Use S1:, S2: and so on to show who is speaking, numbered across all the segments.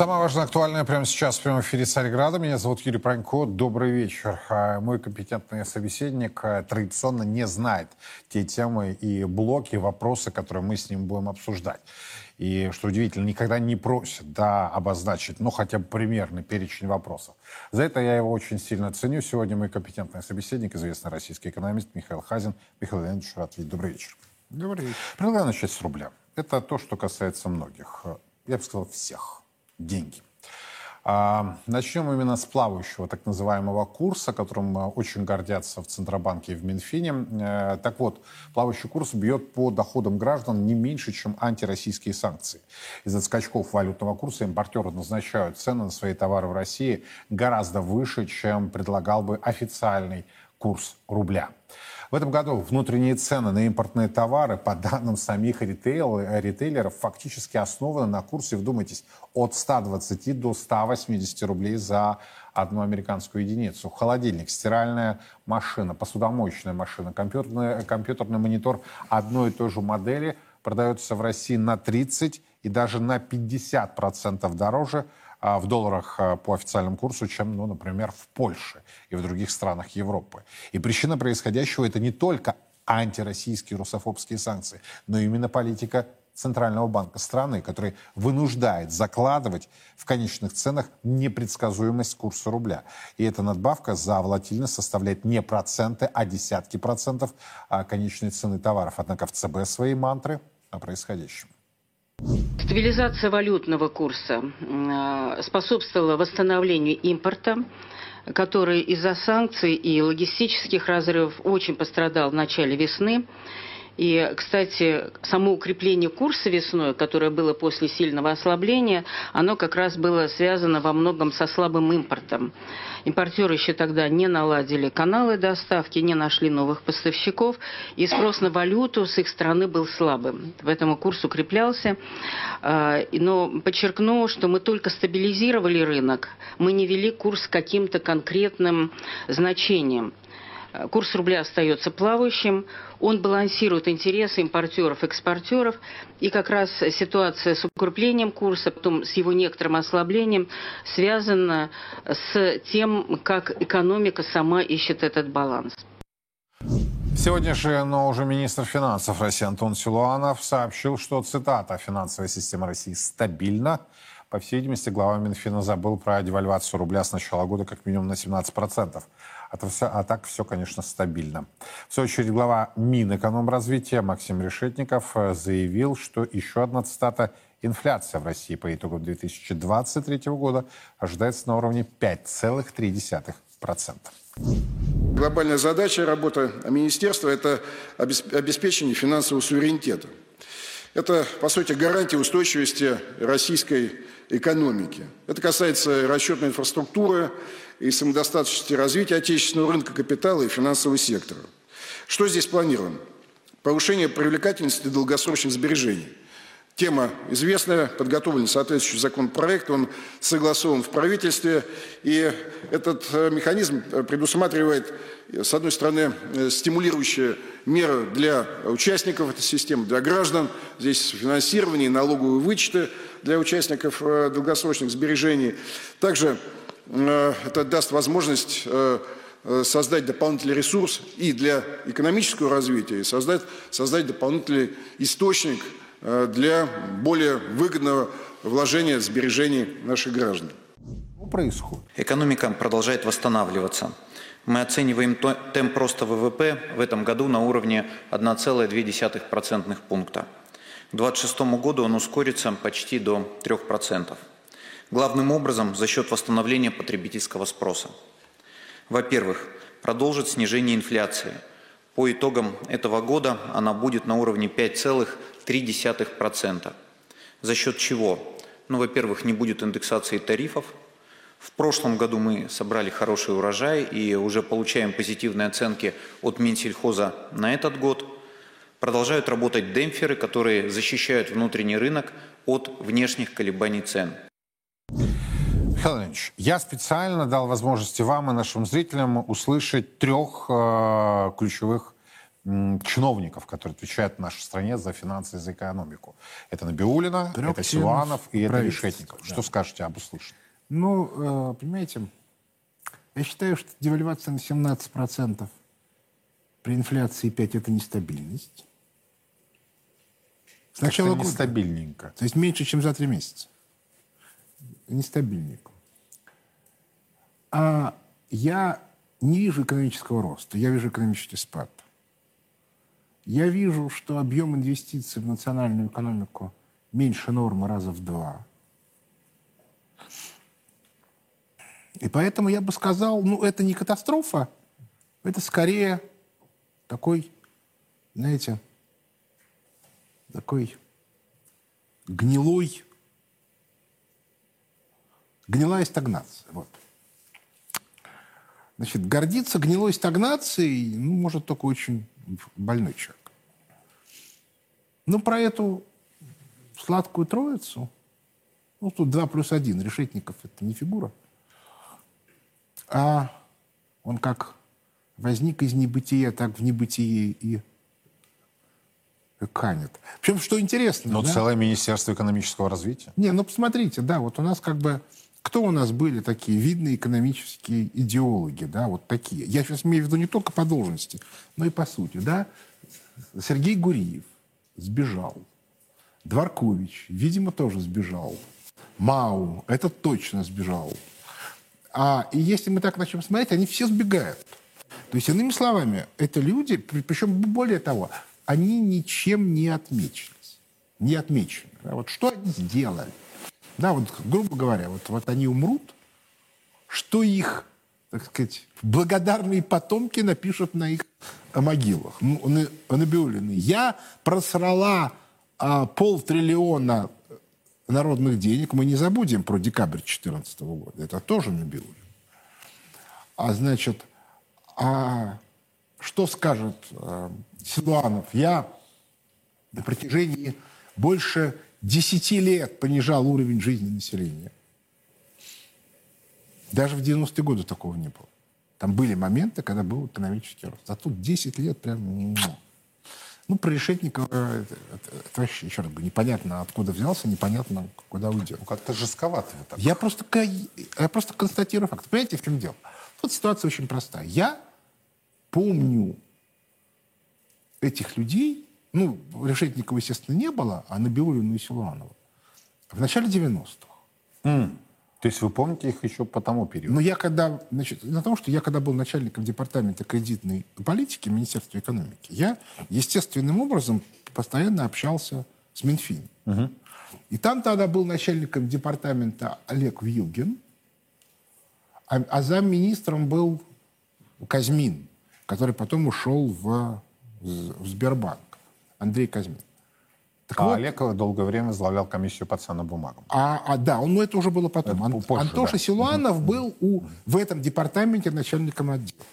S1: Самое важное, актуальное прямо сейчас в прямом эфире Царьграда. Меня зовут Юрий Пронько. Добрый вечер. А, мой компетентный собеседник а, традиционно не знает те темы и блоки, вопросы, которые мы с ним будем обсуждать. И, что удивительно, никогда не просит да, обозначить, ну, хотя бы примерный перечень вопросов. За это я его очень сильно ценю. Сегодня мой компетентный собеседник, известный российский экономист Михаил Хазин. Михаил Леонидович, рад видеть. Добрый вечер.
S2: Добрый вечер.
S1: Предлагаю начать с рубля. Это то, что касается многих. Я бы сказал, всех деньги. А, начнем именно с плавающего так называемого курса, которым а, очень гордятся в Центробанке и в Минфине. Э, так вот, плавающий курс бьет по доходам граждан не меньше, чем антироссийские санкции. Из-за скачков валютного курса импортеры назначают цены на свои товары в России гораздо выше, чем предлагал бы официальный курс рубля. В этом году внутренние цены на импортные товары, по данным самих ритейл, ритейлеров, фактически основаны на курсе, вдумайтесь, от 120 до 180 рублей за одну американскую единицу. Холодильник, стиральная машина, посудомоечная машина, компьютерный, компьютерный монитор одной и той же модели продается в России на 30 и даже на 50% дороже в долларах а, по официальному курсу, чем, ну, например, в Польше и в других странах Европы. И причина происходящего это не только антироссийские русофобские санкции, но именно политика Центрального банка страны, который вынуждает закладывать в конечных ценах непредсказуемость курса рубля. И эта надбавка за волатильность составляет не проценты, а десятки процентов конечной цены товаров. Однако в ЦБ свои мантры о происходящем.
S3: Стабилизация валютного курса э, способствовала восстановлению импорта, который из-за санкций и логистических разрывов очень пострадал в начале весны. И, кстати, само укрепление курса весной, которое было после сильного ослабления, оно как раз было связано во многом со слабым импортом. Импортеры еще тогда не наладили каналы доставки, не нашли новых поставщиков, и спрос на валюту с их стороны был слабым. В этом курс укреплялся. А, но подчеркну, что мы только стабилизировали рынок, мы не вели курс каким-то конкретным значением. Курс рубля остается плавающим, он балансирует интересы импортеров, экспортеров, и как раз ситуация с укреплением курса, потом с его некоторым ослаблением, связана с тем, как экономика сама ищет этот баланс.
S1: Сегодня же, но уже министр финансов России Антон Силуанов сообщил, что, цитата, «финансовая система России стабильна». По всей видимости, глава Минфина забыл про девальвацию рубля с начала года как минимум на 17%. А, все, а так все, конечно, стабильно. В свою очередь, глава Минэкономразвития Максим Решетников э, заявил, что еще одна цитата Инфляция в России по итогам 2023 года ожидается на уровне 5,3%.
S2: Глобальная задача работы министерства – это обеспечение финансового суверенитета. Это, по сути, гарантия устойчивости российской экономики. Это касается расчетной инфраструктуры, и самодостаточности развития отечественного рынка капитала и финансового сектора. Что здесь планируем? Повышение привлекательности долгосрочных сбережений. Тема известная, подготовлен соответствующий законопроект, он согласован в правительстве, и этот э, механизм предусматривает, с одной стороны, э, стимулирующие меры для участников этой системы, для граждан, здесь финансирование, налоговые вычеты для участников э, долгосрочных сбережений, также Э, это даст возможность э, э, создать дополнительный ресурс и для экономического развития, и создать, создать дополнительный источник для более выгодного вложения сбережений наших граждан.
S1: Что происходит?
S4: Экономика продолжает восстанавливаться. Мы оцениваем темп роста ВВП в этом году на уровне 1,2% пункта. К 2026 году он ускорится почти до 3%. Главным образом за счет восстановления потребительского спроса. Во-первых, продолжит снижение инфляции. По итогам этого года она будет на уровне 5,3%. За счет чего? Ну, во-первых, не будет индексации тарифов. В прошлом году мы собрали хороший урожай и уже получаем позитивные оценки от Минсельхоза на этот год. Продолжают работать демпферы, которые защищают внутренний рынок от внешних колебаний цен.
S1: Михаил Леонидович, я специально дал возможности вам и нашим зрителям услышать трех э, ключевых чиновников, которые отвечают в нашей стране за финансы и за экономику. Это Набиулина, Трех это Силуанов и это Решетников. Да. Что скажете об услышанном?
S5: Ну, э, понимаете, я считаю, что девальвация на 17% при инфляции 5 это нестабильность.
S1: С начала года. Нестабильненько.
S5: То есть меньше, чем за три месяца. Нестабильненько. А я не вижу экономического роста, я вижу экономический спад. Я вижу, что объем инвестиций в национальную экономику меньше нормы раза в два. И поэтому я бы сказал, ну, это не катастрофа, это скорее такой, знаете, такой гнилой, гнилая стагнация. Вот. Значит, гордиться гнилой стагнацией ну, может только очень больной человек. Ну, про эту сладкую троицу, ну, тут два плюс один, Решетников – это не фигура, а он как возник из небытия, так в небытие и канет. Причем, что интересно...
S1: Но
S5: да?
S1: целое Министерство экономического развития.
S5: Не, ну посмотрите, да, вот у нас как бы кто у нас были такие видные экономические идеологи, да, вот такие. Я сейчас имею в виду не только по должности, но и по сути, да. Сергей Гуриев сбежал. Дворкович, видимо, тоже сбежал. Мау, это точно сбежал. А, и если мы так начнем смотреть, они все сбегают. То есть, иными словами, это люди, причем более того, они ничем не отмечены. Не отмечены. Да? Вот что они сделали? Да, вот, грубо говоря, вот, вот они умрут, что их, так сказать, благодарные потомки напишут на их могилах. Ну, Набиулины. Я просрала а, полтриллиона народных денег. Мы не забудем про декабрь 2014 года. Это тоже Набиулин. А значит, а что скажет э, Силуанов? Я на протяжении больше 10 лет понижал уровень жизни населения. Даже в 90-е годы такого не было. Там были моменты, когда был экономический рост. А тут 10 лет прям... Ну, про Решетникова это, это, это вообще, еще раз говорю, непонятно, откуда взялся, непонятно, куда уйдет.
S1: Ну, как-то жестковато.
S5: Так. Я просто, я просто констатирую факт. Понимаете, в чем дело? Тут ситуация очень простая. Я помню этих людей ну, Решетникова, естественно, не было, а Набиулину и Силуанова. В начале 90-х.
S1: Mm. То есть вы помните их еще по тому периоду?
S5: Ну, я когда, значит, на том, что я когда был начальником департамента кредитной политики Министерства экономики, я естественным образом постоянно общался с Минфином. Угу. И там тогда был начальником департамента Олег Вилгин, а, а замминистром был Казьмин, который потом ушел в, в Сбербанк. Андрей Казьмин.
S1: Так а вот, Олег долгое время возглавлял комиссию по ценным бумагам.
S5: А, а, да, он, ну, это уже было потом. Это позже, Антоша да. Силуанов угу. был у, в этом департаменте начальником отдела.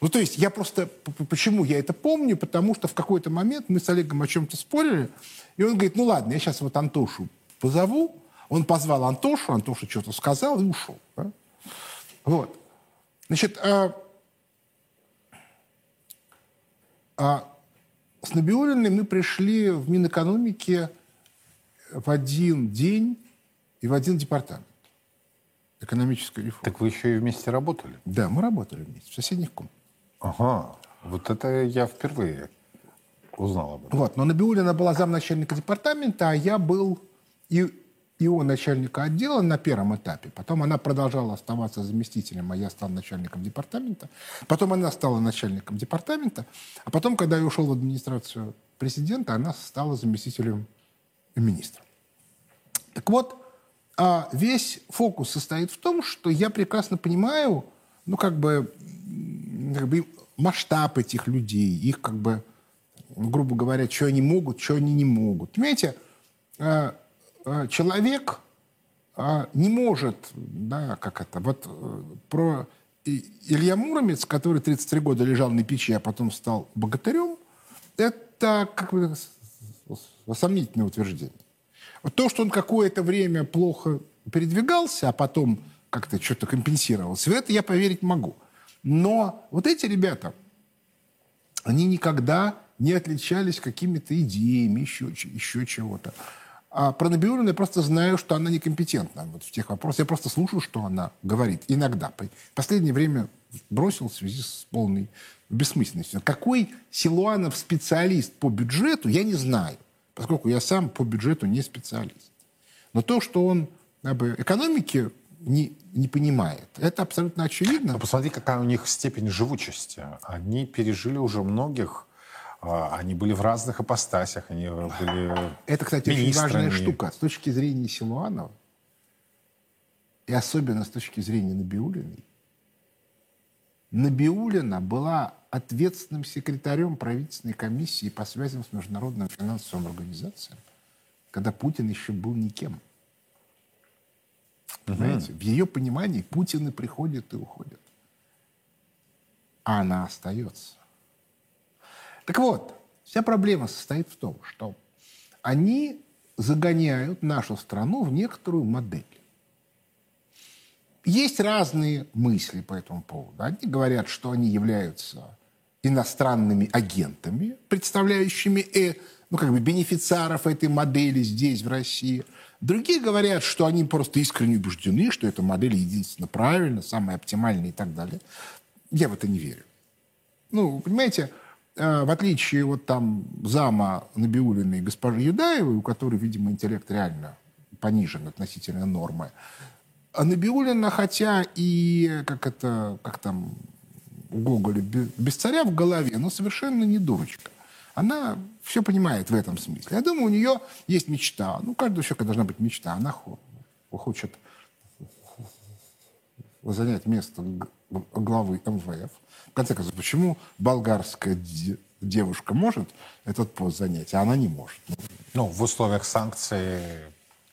S5: Ну, то есть я просто... Почему я это помню? Потому что в какой-то момент мы с Олегом о чем-то спорили, и он говорит, ну ладно, я сейчас вот Антошу позову. Он позвал Антошу, Антоша что-то сказал и ушел. Да? Вот. Значит, а, а, с Набиулиной мы пришли в Минэкономике в один день и в один департамент экономической реформы.
S1: Так вы еще и вместе работали?
S5: Да, мы работали вместе, в соседних комнатах.
S1: Ага, вот это я впервые узнал об этом.
S5: Вот, но Набиулина была замначальника департамента, а я был и его начальника отдела на первом этапе. Потом она продолжала оставаться заместителем, а я стал начальником департамента. Потом она стала начальником департамента. А потом, когда я ушел в администрацию президента, она стала заместителем министра. Так вот, а весь фокус состоит в том, что я прекрасно понимаю, ну, как бы, как бы масштаб этих людей, их, как бы, грубо говоря, что они могут, что они не могут. Понимаете, а, человек а, не может, да, как это, вот э, про Илья Муромец, который 33 года лежал на печи, а потом стал богатырем, это как бы сомнительное утверждение. То, что он какое-то время плохо передвигался, а потом как-то что-то компенсировался, в это я поверить могу. Но вот эти ребята, они никогда не отличались какими-то идеями, еще, еще чего-то. А про Набиуллину я просто знаю, что она некомпетентна вот в тех вопросах. Я просто слушаю, что она говорит. Иногда. Последнее время бросил в связи с полной бессмысленностью. Какой Силуанов специалист по бюджету, я не знаю, поскольку я сам по бюджету не специалист. Но то, что он экономики не, не понимает, это абсолютно очевидно.
S1: Но посмотри, какая у них степень живучести. Они пережили уже многих они были в разных ипостасях, они были
S5: Это, кстати, очень важная штука. С точки зрения Силуанова, и особенно с точки зрения Набиулиной, Набиулина была ответственным секретарем правительственной комиссии по связям с международным финансовым организациям, когда Путин еще был никем. Понимаете? Угу. В ее понимании Путины приходят и уходят. А она остается. Так вот, вся проблема состоит в том, что они загоняют нашу страну в некоторую модель. Есть разные мысли по этому поводу. Одни говорят, что они являются иностранными агентами, представляющими э, ну, как бы бенефициаров этой модели здесь, в России. Другие говорят, что они просто искренне убеждены, что эта модель единственно правильная, самая оптимальная и так далее. Я в это не верю. Ну, понимаете, в отличие от там зама Набиулиной госпожи Юдаевой, у которой, видимо, интеллект реально понижен относительно нормы, а Набиулина, хотя и, как это, как там у Гоголя, без царя в голове, но совершенно не дурочка. Она все понимает в этом смысле. Я думаю, у нее есть мечта. Ну, у каждого человека должна быть мечта. Она хочет занять место главы МВФ конце концов, почему болгарская девушка может этот пост занять, а она не может?
S1: Ну, в условиях санкций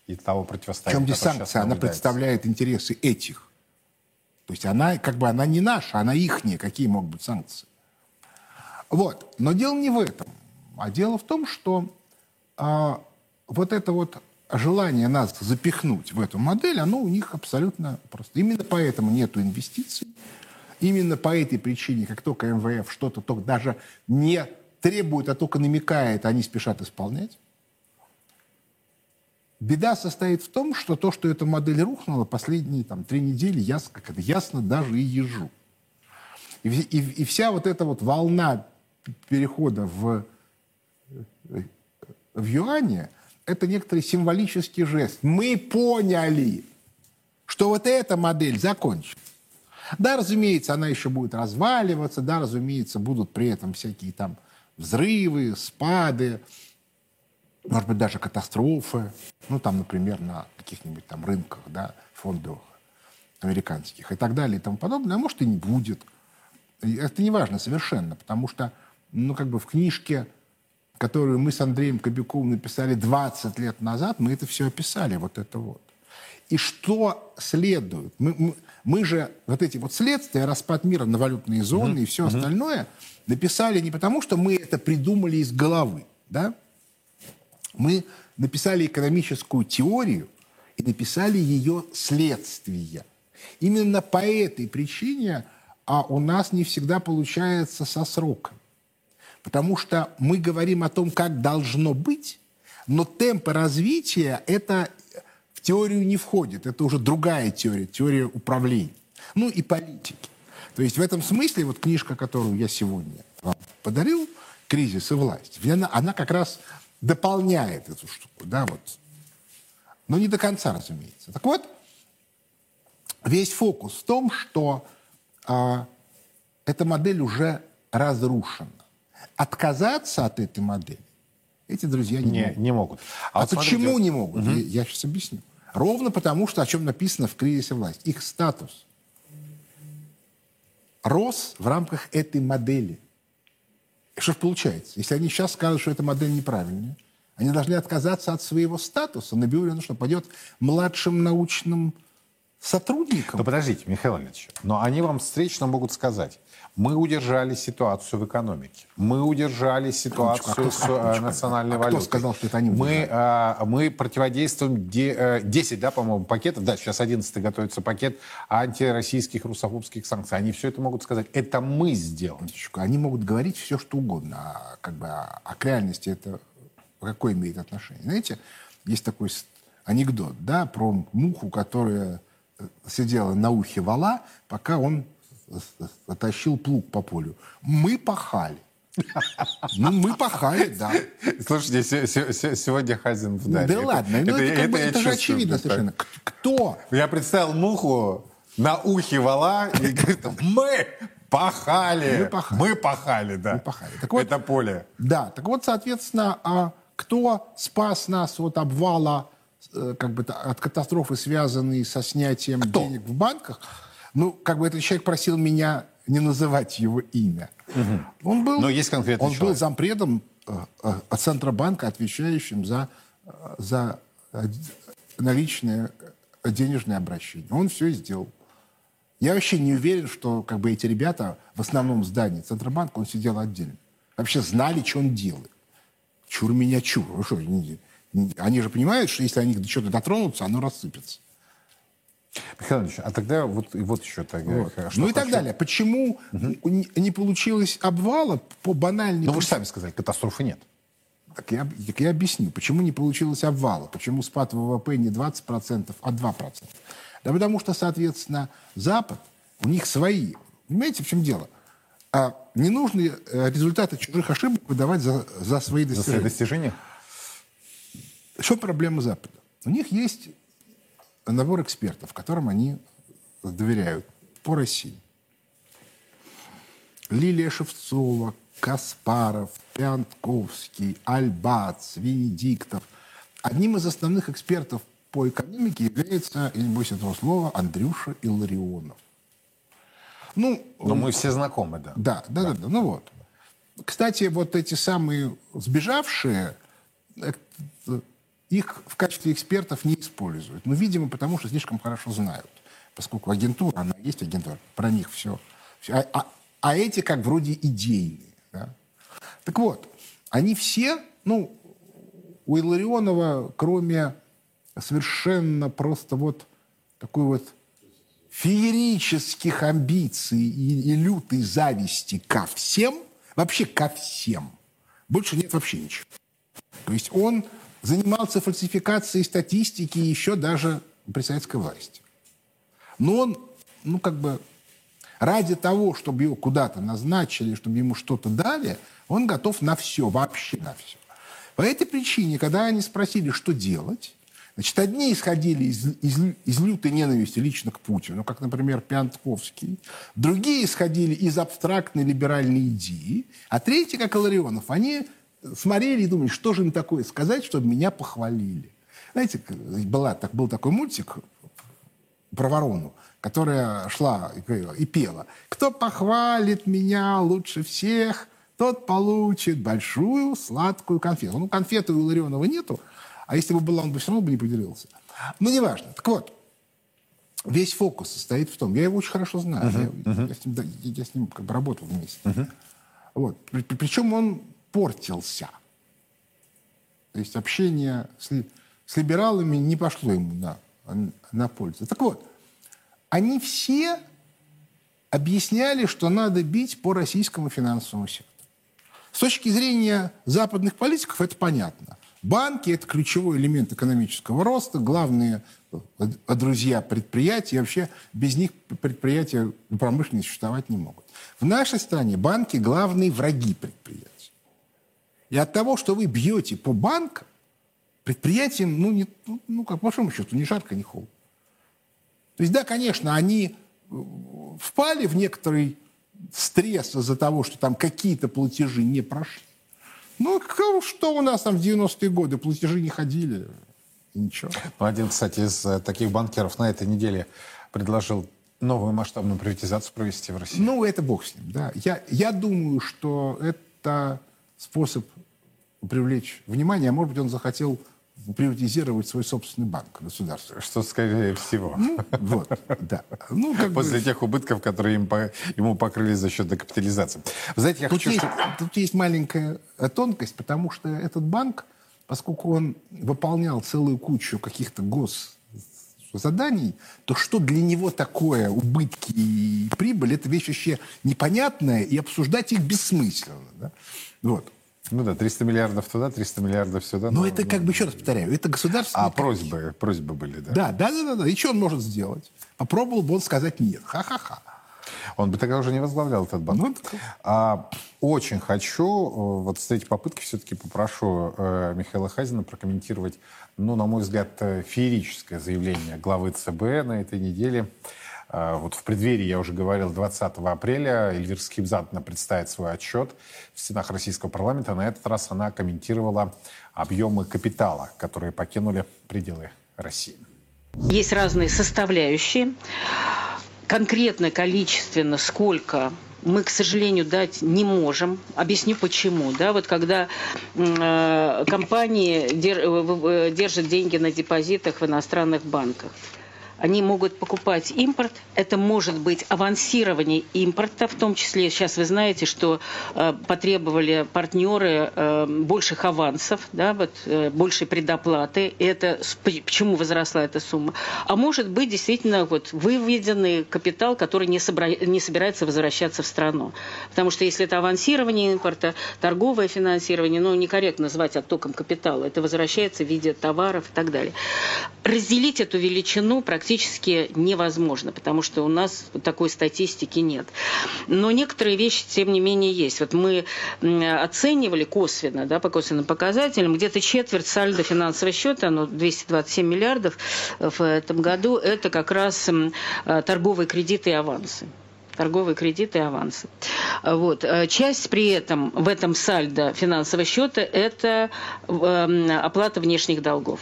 S1: и того противостояния.
S5: Причем здесь санкция? Она представляет интересы этих. То есть она, как бы, она не наша, она ихняя. Какие могут быть санкции? Вот. Но дело не в этом. А дело в том, что а, вот это вот желание нас запихнуть в эту модель, оно у них абсолютно просто. Именно поэтому нету инвестиций, Именно по этой причине, как только МВФ что-то только даже не требует, а только намекает, они спешат исполнять. Беда состоит в том, что то, что эта модель рухнула, последние там, три недели ясно, как это, ясно даже и ежу. И, и, и вся вот эта вот волна перехода в, в юане, это некоторый символический жест. Мы поняли, что вот эта модель закончена. Да, разумеется, она еще будет разваливаться, да, разумеется, будут при этом всякие там взрывы, спады, может быть, даже катастрофы. Ну, там, например, на каких-нибудь там рынках, да, фондовых, американских и так далее и тому подобное. А может, и не будет. Это не важно совершенно, потому что, ну, как бы в книжке, которую мы с Андреем Кобяковым написали 20 лет назад, мы это все описали, вот это вот. И что следует? Мы, мы, мы же вот эти вот следствия, распад мира на валютные зоны mm-hmm. и все mm-hmm. остальное написали не потому, что мы это придумали из головы, да? Мы написали экономическую теорию и написали ее следствия. Именно по этой причине а у нас не всегда получается со сроком. Потому что мы говорим о том, как должно быть, но темпы развития – это теорию не входит. Это уже другая теория, теория управления. Ну и политики. То есть в этом смысле вот книжка, которую я сегодня вам подарил, «Кризис и власть», она, она как раз дополняет эту штуку, да, вот. Но не до конца, разумеется. Так вот, весь фокус в том, что а, эта модель уже разрушена. Отказаться от этой модели эти друзья не, не могут.
S1: Не могут.
S5: А, а вот почему смотрите... не могут? Угу. Я, я сейчас объясню. Ровно потому, что о чем написано в кризисе власти. Их статус рос в рамках этой модели. И что же получается? Если они сейчас скажут, что эта модель неправильная, они должны отказаться от своего статуса. Набиуллина что, пойдет младшим научным сотрудникам...
S1: Ну, подождите, Михаил Ильич, но они вам встречно могут сказать, мы удержали ситуацию в экономике, мы удержали ситуацию
S5: а кто,
S1: с
S5: а,
S1: э, национальной
S5: а
S1: валютой.
S5: Кто сказал, что это они
S1: мы, а, мы противодействуем де, э, 10, да, по-моему, пакетов, да, сейчас 11 готовится пакет антироссийских русофобских санкций. Они все это могут сказать. Это мы сделали.
S5: Они могут говорить все, что угодно, а, как бы, а, а к реальности это какое имеет отношение? Знаете, есть такой анекдот, да, про муху, которая э, сидела на ухе вала, пока он с- с- тащил плуг по полю. Мы пахали. Ну, мы пахали, да.
S1: Слушайте, се- се- се- сегодня Хазин в
S5: Ну,
S1: Дарье.
S5: да ладно, ну, это, как бы-
S1: я
S5: это же очевидно совершенно. К- Кто?
S1: Я представил муху на ухе вала и говорит, мы пахали.
S5: Мы пахали.
S1: Мы пахали, да.
S5: Мы пахали. Так вот-
S1: Это поле.
S5: Да, так вот, соответственно, а кто спас нас от обвала, как бы от катастрофы, связанной со снятием денег в банках? Ну, как бы этот человек просил меня не называть его имя. Он был,
S1: Но есть конкретный
S5: он был
S1: человек.
S5: зампредом э, э, Центробанка, отвечающим за, э, за э, наличные э, денежные обращения. Он все сделал. Я вообще не уверен, что как бы эти ребята в основном здании Центробанка, он сидел отдельно. Вообще знали, что он делает. Чур меня чур. Вы что, не- не- они же понимают, что если они до чего-то дотронутся, оно рассыпется.
S1: Михаил Ильич, а тогда вот, и вот еще тогда.
S5: Вот.
S1: что
S5: Ну и так далее. Почему не, не получилось обвала по банальной
S1: Ну вы же сами сказали, катастрофы нет.
S5: Так я, так я объясню, почему не получилось обвала, почему спад ВВП не 20%, а 2%. Да потому что, соответственно, Запад, у них свои. Понимаете, в чем дело? А не нужно э, результаты чужих ошибок выдавать за, за свои
S1: За свои
S5: достижения. Что проблема Запада? У них есть набор экспертов, которым они доверяют по России. Лилия Шевцова, Каспаров, Пянтковский, Альбац, Венедиктов. Одним из основных экспертов по экономике является, я не боюсь этого слова, Андрюша Илларионов. Ну,
S1: Но мы все знакомы, да.
S5: да, да, да, да. Ну вот. Кстати, вот эти самые сбежавшие, э, их в качестве экспертов не используют. Ну, видимо, потому что слишком хорошо знают. Поскольку агентура, она есть агентура, про них все. А, а- а эти как вроде идейные. да. Так вот, они все, ну, у Илларионова, кроме совершенно просто вот такой вот феерических амбиций и, и лютой зависти ко всем, вообще ко всем, больше нет вообще ничего. То есть он занимался фальсификацией статистики еще даже при советской власти. Но он, ну, как бы, ради того, чтобы его куда-то назначили, чтобы ему что-то дали, он готов на все, вообще на все. По этой причине, когда они спросили, что делать, значит, одни исходили из, из, из лютой ненависти лично к Путину, как, например, Пянтковский, другие исходили из абстрактной либеральной идеи, а третьи, как Иларионов, они смотрели и думали, что же им такое сказать, чтобы меня похвалили. Знаете, была, так, был такой мультик про ворону, которая шла и, говорила- и пела. Кто похвалит меня лучше всех, тот получит большую сладкую конфету. Ну, конфеты у Иларионова нету, а если бы была, он бы все равно бы не поделился. Ну, неважно. Так вот, весь фокус состоит в том, я его очень хорошо знаю, я, я с ним, да, я- я с ним как бы работал вместе. Вот. При- при- Причем он портился. То есть общение с, с либералами не пошло ему на, на пользу. Так вот, они все объясняли, что надо бить по российскому финансовому сектору. С точки зрения западных политиков это понятно. Банки – это ключевой элемент экономического роста, главные э, друзья предприятий. Вообще без них предприятия промышленности существовать не могут. В нашей стране банки – главные враги предприятий. И от того, что вы бьете по банкам, предприятиям, ну, не, ну, ну, как по большому счету, ни жарко, ни холодно. То есть, да, конечно, они э, впали в некоторый стресс из-за того, что там какие-то платежи не прошли. Ну, к- что у нас там в 90-е годы? Платежи не ходили. и Ничего.
S1: Ну, Один, кстати, из э, таких банкиров на этой неделе предложил новую масштабную приватизацию провести в России.
S5: Ну, это бог с ним, да. Я, я думаю, что это способ привлечь внимание. А может быть, он захотел приватизировать свой собственный банк государства.
S1: Что скорее всего.
S5: Ну, вот, да. Ну, как
S1: После
S5: бы...
S1: тех убытков, которые им по, ему покрыли за счет декапитализации. Вы знаете, я
S5: тут,
S1: хочу...
S5: есть,
S1: что-
S5: тут есть маленькая тонкость, потому что этот банк, поскольку он выполнял целую кучу каких-то гос заданий, то что для него такое убытки и прибыль, это вещь вообще непонятная, и обсуждать их бессмысленно. Да? Вот.
S1: Ну да, 300 миллиардов туда, 300 миллиардов сюда.
S5: Но
S1: ну,
S5: это, как бы, еще раз повторяю, это государственное
S1: А просьбы, просьбы были, да?
S5: Да, да, да, да, да. И что он может сделать? Попробовал бы он сказать нет. Ха-ха-ха.
S1: Он бы тогда уже не возглавлял этот банк.
S5: Ну, так-
S1: А, очень хочу, э, вот с этой попытки все-таки попрошу э, Михаила Хазина прокомментировать, ну, на мой взгляд, э, феерическое заявление главы ЦБ на этой неделе. Э, Вот в преддверии, я уже говорил, 20 апреля Эльвира Скибзадна представит свой отчет в стенах российского парламента. На этот раз она комментировала объемы капитала, которые покинули пределы России.
S3: Есть разные составляющие. Конкретно, количественно, сколько мы, к сожалению, дать не можем. Объясню почему. Да, вот когда э, компании держат деньги на депозитах в иностранных банках, они могут покупать импорт. Это может быть авансирование импорта, в том числе, сейчас вы знаете, что э, потребовали партнеры э, больших авансов, да, вот, э, большей предоплаты. И Это почему возросла эта сумма? А может быть, действительно, вот, выведенный капитал, который не, собра- не собирается возвращаться в страну. Потому что если это авансирование импорта, торговое финансирование, ну, некорректно назвать оттоком капитала, это возвращается в виде товаров и так далее. Разделить эту величину практически невозможно, потому что у нас такой статистики нет. Но некоторые вещи, тем не менее, есть. Вот мы оценивали косвенно, да, по косвенным показателям, где-то четверть сальдо финансового счета, ну, 227 миллиардов в этом году, это как раз э, торговые кредиты и авансы торговые кредиты и авансы. Вот. Э, Часть при этом в этом сальдо финансового счета – это э, оплата внешних долгов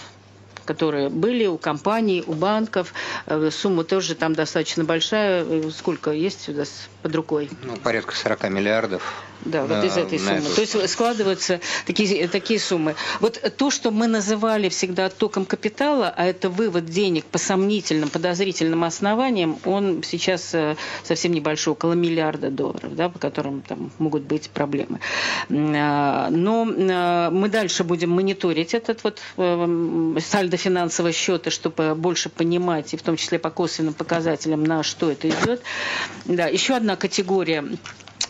S3: которые были у компаний, у банков. Э, Сумма тоже там достаточно большая. Э, Сколько есть у нас под рукой?
S6: Ну, порядка 40 миллиардов.
S3: Да, вот из этой суммы.
S6: эту-
S3: То есть складываются такие, такие суммы. Вот то, что мы называли всегда оттоком капитала, а это вывод денег по сомнительным, подозрительным основаниям, он сейчас э, совсем небольшой, около миллиарда долларов, да, по которым там могут быть проблемы. А, Но э, мы дальше будем мониторить этот вот э, сальдо финансового счета, чтобы больше понимать, и в том числе по косвенным показателям, на что это идет. Да, еще одна категория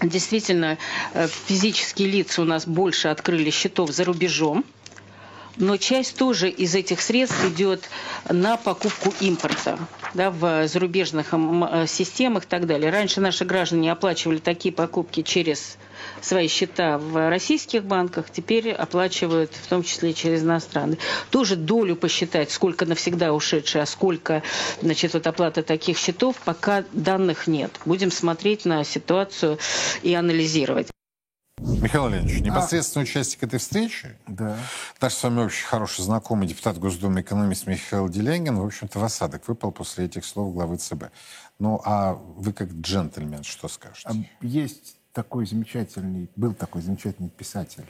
S3: Действительно, э, физические лица у нас больше открыли счетов за рубежом. Но часть тоже из этих средств идет на покупку импорта да, в зарубежных э, системах и так далее. Раньше наши граждане оплачивали такие покупки через свои счета в российских банках, теперь оплачивают в том числе через иностранные. Тоже долю посчитать, сколько навсегда ушедшие, а сколько значит, вот оплата таких счетов, пока данных нет. Будем смотреть на ситуацию и анализировать.
S1: Михаил
S5: А.
S1: Леонидович, непосредственный участник этой встречи,
S5: Да.
S1: наш с вами очень хороший знакомый депутат Госдумы, экономист Михаил Делягин, в общем-то, в осадок выпал после этих слов главы ЦБ. Ну, а вы как джентльмен что скажете?
S5: А Есть такой замечательный, был такой замечательный писатель,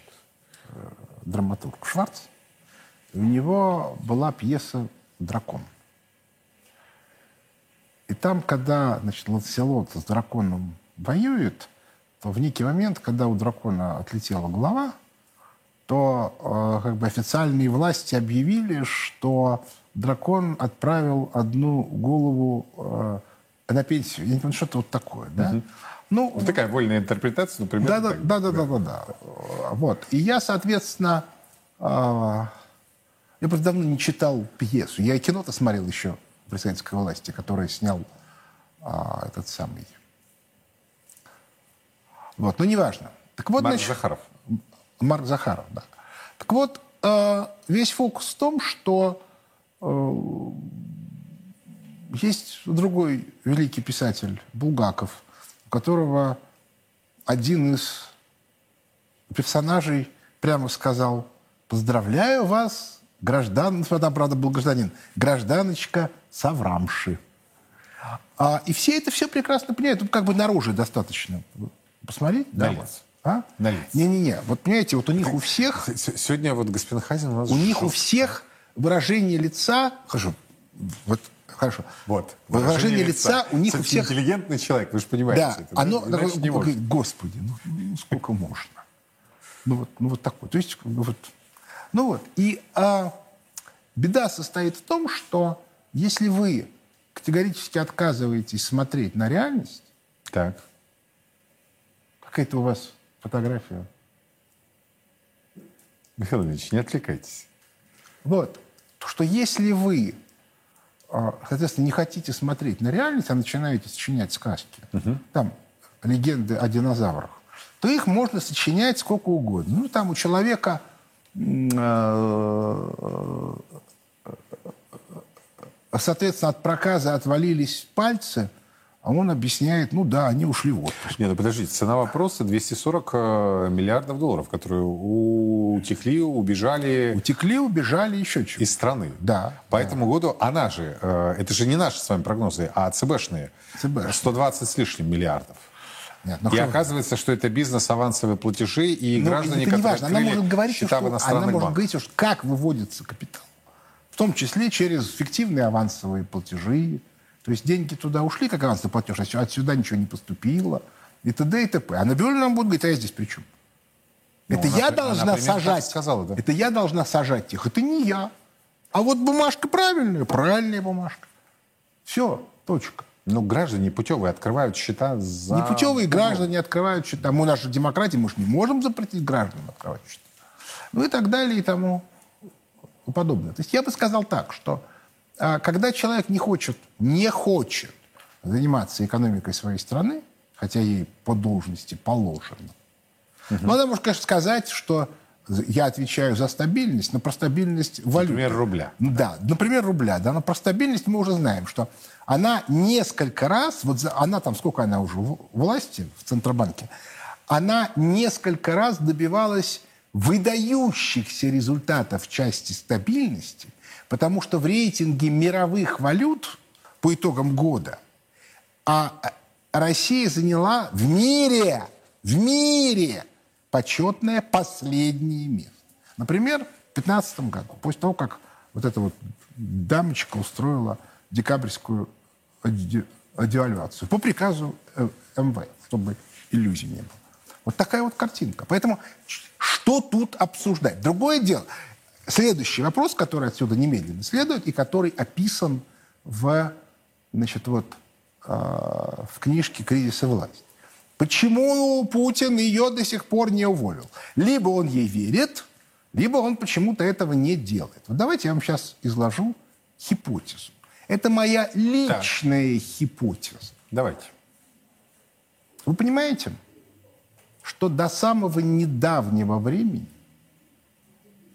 S5: э, драматург Шварц. У него была пьеса «Дракон». И там, когда значит, Ланселот с драконом воюет, в некий момент, когда у дракона отлетела голова, то э, как бы официальные власти объявили, что дракон отправил одну голову э, на пенсию. Я не понимаю, что-то вот такое, да? Ну,
S1: Ну, такая вольная интерпретация, например.
S5: да, да, да, да, да, да, да. Вот. И я, соответственно, а, я просто давно не читал пьесу. Я кино-то смотрел еще при советской власти, который снял а, этот самый. Вот, но неважно. Так вот,
S1: Марк
S5: значит,
S1: Захаров.
S5: Марк Захаров, да. Так вот, э, весь фокус в том, что э, есть другой великий писатель Булгаков, у которого один из персонажей прямо сказал «Поздравляю вас, граждан...» Там, правда, был гражданин. «Гражданочка Саврамши». А, и все это все прекрасно понимают. Тут как бы наружу достаточно посмотреть. Да,
S1: Налиц.
S5: А?
S1: На лица.
S5: Не-не-не. Вот понимаете, вот у них у всех,
S1: Сегодня вот господин Хазин у нас...
S5: у них у всех выражение лица, хорошо, вот, хорошо.
S1: Вот.
S5: Выражение лица у них у всех
S1: интеллигентный человек, вы же понимаете.
S5: Да,
S1: это,
S5: оно,
S1: Иначе
S5: такое,
S1: не может.
S5: господи, ну, ну, сколько можно? Ну вот, ну вот такой. То есть, ну вот, ну вот. И а, беда состоит в том, что если вы категорически отказываетесь смотреть на реальность,
S1: Так.
S5: Какая-то у вас фотография,
S1: Михаил Ильич, не отвлекайтесь.
S5: вот, то что если вы, а, соответственно, не хотите смотреть на реальность, а начинаете сочинять сказки, там легенды о динозаврах, то их можно сочинять сколько угодно. Ну, там у человека э, э, соответственно, от проказа отвалились пальцы, а он объясняет, ну да, они ушли в отпуск.
S1: Не, ну подождите, цена вопроса 240 э, миллиардов долларов, которые утекли, убежали
S5: Утекли, убежали, еще чего.
S1: из страны.
S5: Да,
S1: По этому году она же, э, это же не наши с вами прогнозы, а ЦБшные.
S5: ЦБшные.
S1: 120 с лишним миллиардов.
S5: Нет, ну
S1: и
S5: что-
S1: оказывается, что это бизнес, авансовые платежи и
S5: Ну,
S1: граждане,
S5: это не
S1: которые
S5: важно. Она может говорить, что, она может
S1: банках.
S5: говорить, что как выводится капитал. В том числе через фиктивные авансовые платежи. То есть деньги туда ушли, как авансовый платеж, а сю- отсюда ничего не поступило. И т.д. и т.п. А Набиуллина нам будет говорить, а я здесь при чем? это
S1: она
S5: я должна
S1: она
S5: сажать.
S1: сказала, да.
S5: Это я должна сажать их. Это не я. А вот бумажка правильная, правильная бумажка. Все, точка.
S1: Ну, граждане путевые открывают счета за...
S5: Непутевые граждане открывают счета. Мы наша демократия, мы же не можем запретить гражданам открывать счета. Ну и так далее и тому подобное. То есть я бы сказал так, что а, когда человек не хочет, не хочет заниматься экономикой своей страны, хотя ей по должности положено, ну, она может, конечно, сказать, что я отвечаю за стабильность, но про стабильность валюты.
S1: Например, рубля.
S5: Ну Да, например, рубля. Да, но про стабильность мы уже знаем, что она несколько раз, вот за- она там, сколько она уже в власти в Центробанке, она несколько раз добивалась выдающихся результатов в части стабильности, потому что в рейтинге мировых валют по итогам года а Россия заняла в мире, в мире почетное последнее место. Например, в 2015 году, после того, как вот эта вот дамочка устроила декабрьскую де- девальвацию по приказу э, МВ, чтобы иллюзий не было. Вот такая вот картинка. Поэтому что тут обсуждать? Другое дело. Следующий вопрос, который отсюда немедленно следует и который описан в, значит, вот, э, в книжке «Кризис и власть». Почему Путин ее до сих пор не уволил? Либо он ей верит, либо он почему-то этого не делает. Вот давайте я вам сейчас изложу гипотезу. Это моя личная гипотеза.
S1: Давайте.
S5: Вы понимаете, что до самого недавнего времени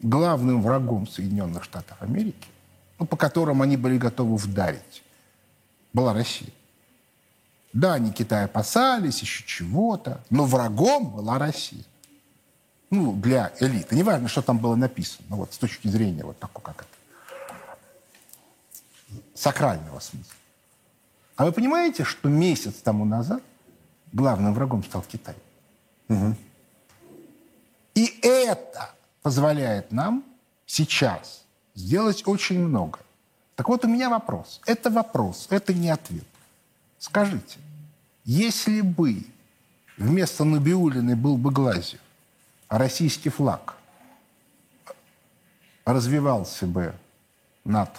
S5: главным врагом Соединенных Штатов Америки, ну, по которым они были готовы вдарить, была Россия. Да, они Китай опасались, еще чего-то, но врагом была Россия. Ну, для элиты. Неважно, что там было написано, вот с точки зрения вот такого, как это, сакрального смысла. А вы понимаете, что месяц тому назад главным врагом стал Китай? И это позволяет нам сейчас сделать очень много. Так вот, у меня вопрос. Это вопрос, это не ответ. Скажите, если бы вместо Набиулиной был бы Глазьев, а российский флаг развивался бы над,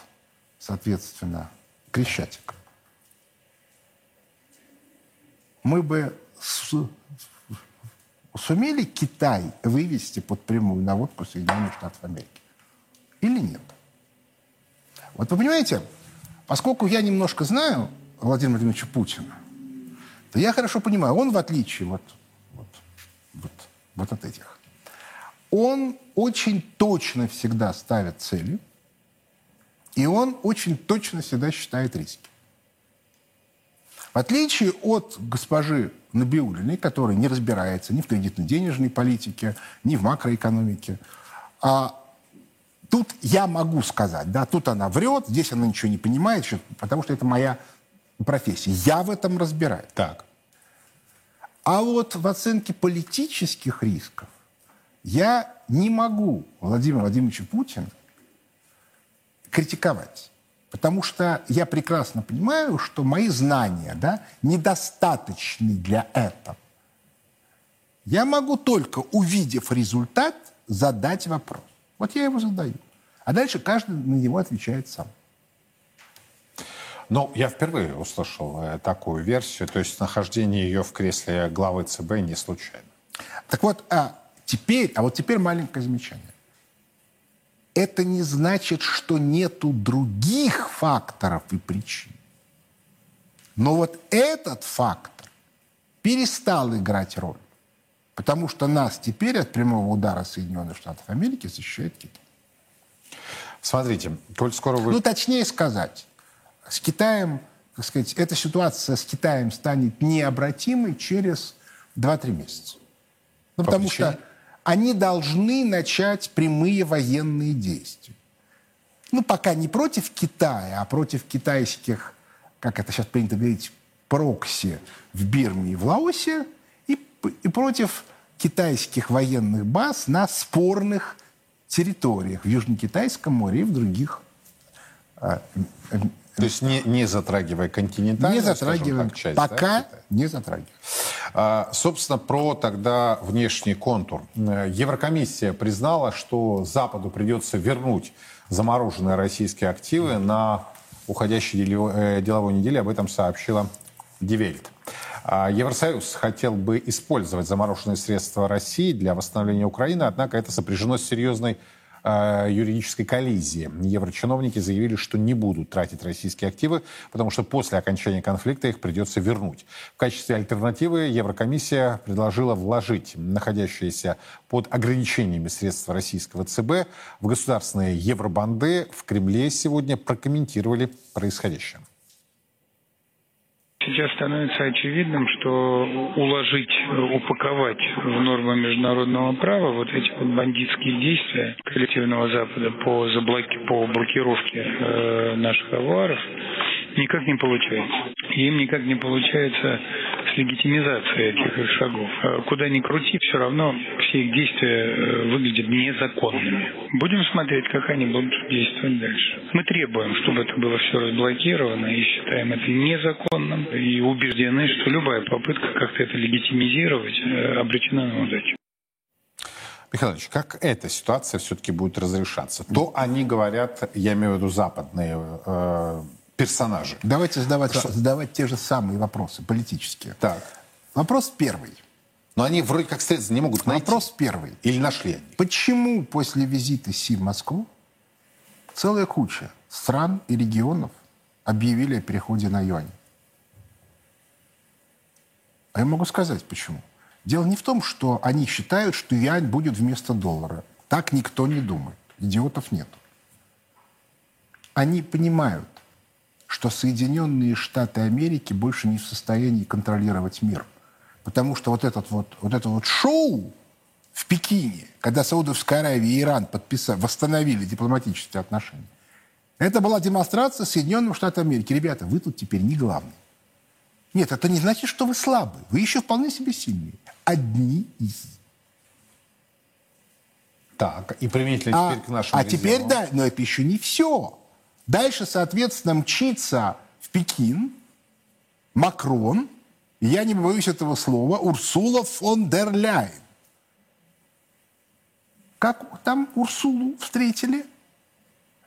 S5: соответственно, Крещатиком, мы бы с- сумели Китай вывести под прямую наводку Соединенных Штатов Америки? Или нет? Вот вы понимаете, поскольку я немножко знаю Владимира Владимировича Путина, то я хорошо понимаю, он в отличие вот, вот, вот, вот от этих, он очень точно всегда ставит цели, и он очень точно всегда считает риски. В отличие от госпожи Набиулиной, которая не разбирается ни в кредитно-денежной политике, ни в макроэкономике, а тут я могу сказать, да, тут она врет, здесь она ничего не понимает, потому что это моя профессия. Я в этом разбираюсь.
S1: Так.
S5: А вот в оценке политических рисков я не могу Владимира Владимировича Путина критиковать. Потому что я прекрасно понимаю, что мои знания да, недостаточны для этого. Я могу только, увидев результат, задать вопрос. Вот я его задаю. А дальше каждый на него отвечает сам.
S1: Ну, я впервые услышал э, такую версию, то есть нахождение ее в кресле главы ЦБ не случайно.
S5: Так вот, а теперь, а вот теперь маленькое замечание. Это не значит, что нету других факторов и причин. Но вот этот фактор перестал играть роль. Потому что нас теперь от прямого удара Соединенных Штатов Америки защищает Китай.
S1: Смотрите, коль скоро вы...
S5: Ну, точнее сказать, с Китаем, так сказать, эта ситуация с Китаем станет необратимой через 2-3 месяца. Ну, потому причине? что они должны начать прямые военные действия. Ну, пока не против Китая, а против китайских, как это сейчас принято говорить, прокси в Бирме и в Лаосе, и, и против китайских военных баз на спорных территориях в Южно-Китайском море и в других.
S1: А, То есть не, не затрагивая континентальную,
S5: не затрагивая, так, часть, пока да, не затрагивая.
S1: А, собственно, про тогда внешний контур. Еврокомиссия признала, что Западу придется вернуть замороженные российские активы на уходящей э, деловой неделе. Об этом сообщила Die Welt. А Евросоюз хотел бы использовать замороженные средства России для восстановления Украины, однако это сопряжено с серьезной э, юридической коллизии. Еврочиновники заявили, что не будут тратить российские активы, потому что после окончания конфликта их придется вернуть. В качестве альтернативы Еврокомиссия предложила вложить находящиеся под ограничениями средства российского ЦБ в государственные евробанды. В Кремле сегодня прокомментировали происходящее.
S7: Сейчас становится очевидным, что уложить, упаковать в нормы международного права вот эти вот бандитские действия коллективного Запада по, заблоки, по блокировке э, наших авуаров никак не получается. Им никак не получается с легитимизацией этих шагов. А куда ни крути, все равно все их действия э, выглядят незаконными. Будем смотреть, как они будут действовать дальше. Мы требуем, чтобы это было все разблокировано и считаем это незаконным и убеждены, что любая попытка как-то это легитимизировать э, обречена на удачу.
S1: Михаил Ильич, как эта ситуация все-таки будет разрешаться? То они говорят, я имею в виду западные э, персонажи.
S5: Давайте задавать, Что? задавать те же самые вопросы политические.
S1: Так.
S5: Вопрос первый.
S1: Но они вроде как средства не могут найти.
S5: Вопрос первый.
S1: Или нашли они?
S5: Почему после визита Си в Москву целая куча стран и регионов объявили о переходе на юань? А я могу сказать, почему. Дело не в том, что они считают, что юань будет вместо доллара. Так никто не думает. Идиотов нет. Они понимают, что Соединенные Штаты Америки больше не в состоянии контролировать мир. Потому что вот, этот вот, вот это вот шоу в Пекине, когда Саудовская Аравия и Иран подписали, восстановили дипломатические отношения, это была демонстрация Соединенных Штатов Америки. Ребята, вы тут теперь не главные. Нет, это не значит, что вы слабые. Вы еще вполне себе сильные. Одни из.
S1: Так, и применительно
S5: а,
S1: теперь к нашему
S5: А теперь, да, но это еще не все. Дальше, соответственно, мчится в Пекин Макрон, я не боюсь этого слова, Урсула фон дер Ляйен. Как там Урсулу встретили?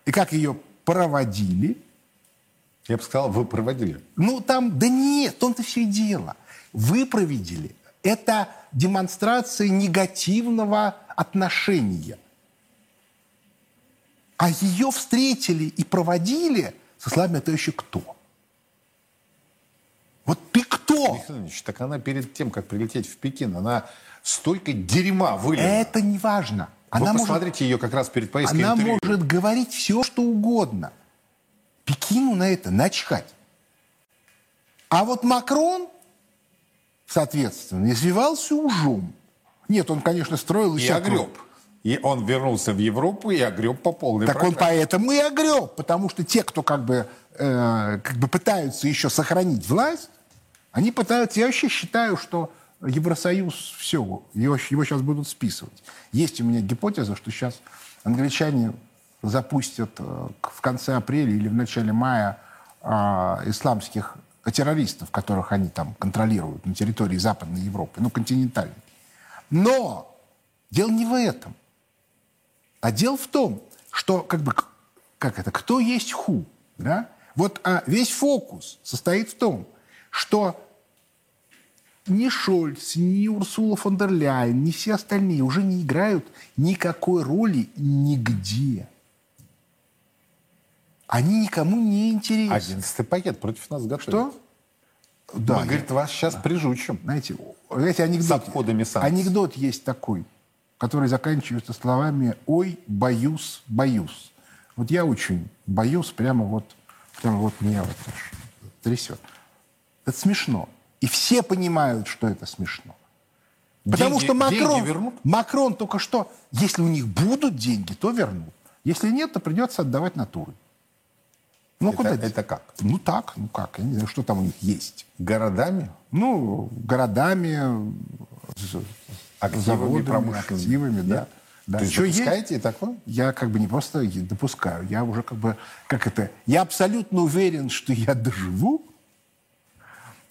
S5: И как ее проводили?
S1: Я бы сказал, вы проводили.
S5: Ну, там, да нет, в том-то все и дело. Вы проводили. Это демонстрация негативного отношения – а ее встретили и проводили со словами «это еще кто?». Вот ты кто?
S1: Михаил Ильич, так она перед тем, как прилететь в Пекин, она столько дерьма вылила.
S5: Это не важно.
S1: Она Вы посмотрите может, ее как раз перед поездкой
S5: Она
S1: интервью.
S5: может говорить все, что угодно. Пекину на это начхать. А вот Макрон, соответственно, извивался ужом. Нет, он, конечно, строил...
S1: И огреб. И он вернулся в Европу и огреб по полной
S5: Так
S1: программе.
S5: он поэтому и огреб, потому что те, кто как бы, э, как бы пытаются еще сохранить власть, они пытаются... Я вообще считаю, что Евросоюз, все, его, его сейчас будут списывать. Есть у меня гипотеза, что сейчас англичане запустят э, в конце апреля или в начале мая а, исламских террористов, которых они там контролируют на территории Западной Европы, ну, континентальной. Но дело не в этом. А дело в том, что как бы, как это, кто есть ху, да? Вот а весь фокус состоит в том, что ни Шольц, ни Урсула фон дер Ляйен, ни все остальные уже не играют никакой роли нигде. Они никому не интересны.
S1: Одиннадцатый пакет против нас готовит.
S5: Что?
S1: Да, Мы, говорит, вас сейчас да. прижучим.
S5: Знаете, знаете анекдот,
S1: С обходами санкций.
S5: анекдот есть такой, который заканчивается словами «Ой, боюсь, боюсь». Вот я очень боюсь, прямо вот, прямо вот меня вот трясет. Это смешно. И все понимают, что это смешно. Потому
S1: деньги,
S5: что Макрон,
S1: вернут?
S5: Макрон только что, если у них будут деньги, то вернут. Если нет, то придется отдавать натуры. Ну,
S1: это,
S5: куда
S1: это как?
S5: Ну, так, ну как, я не знаю, что там у них есть.
S1: Городами?
S5: Ну, городами,
S1: активами,
S5: заводами, активами, да. да.
S1: То есть
S5: Что
S1: допускаете
S5: есть?
S1: такое?
S5: Я как бы не просто допускаю, я уже как бы, как это, я абсолютно уверен, что я доживу,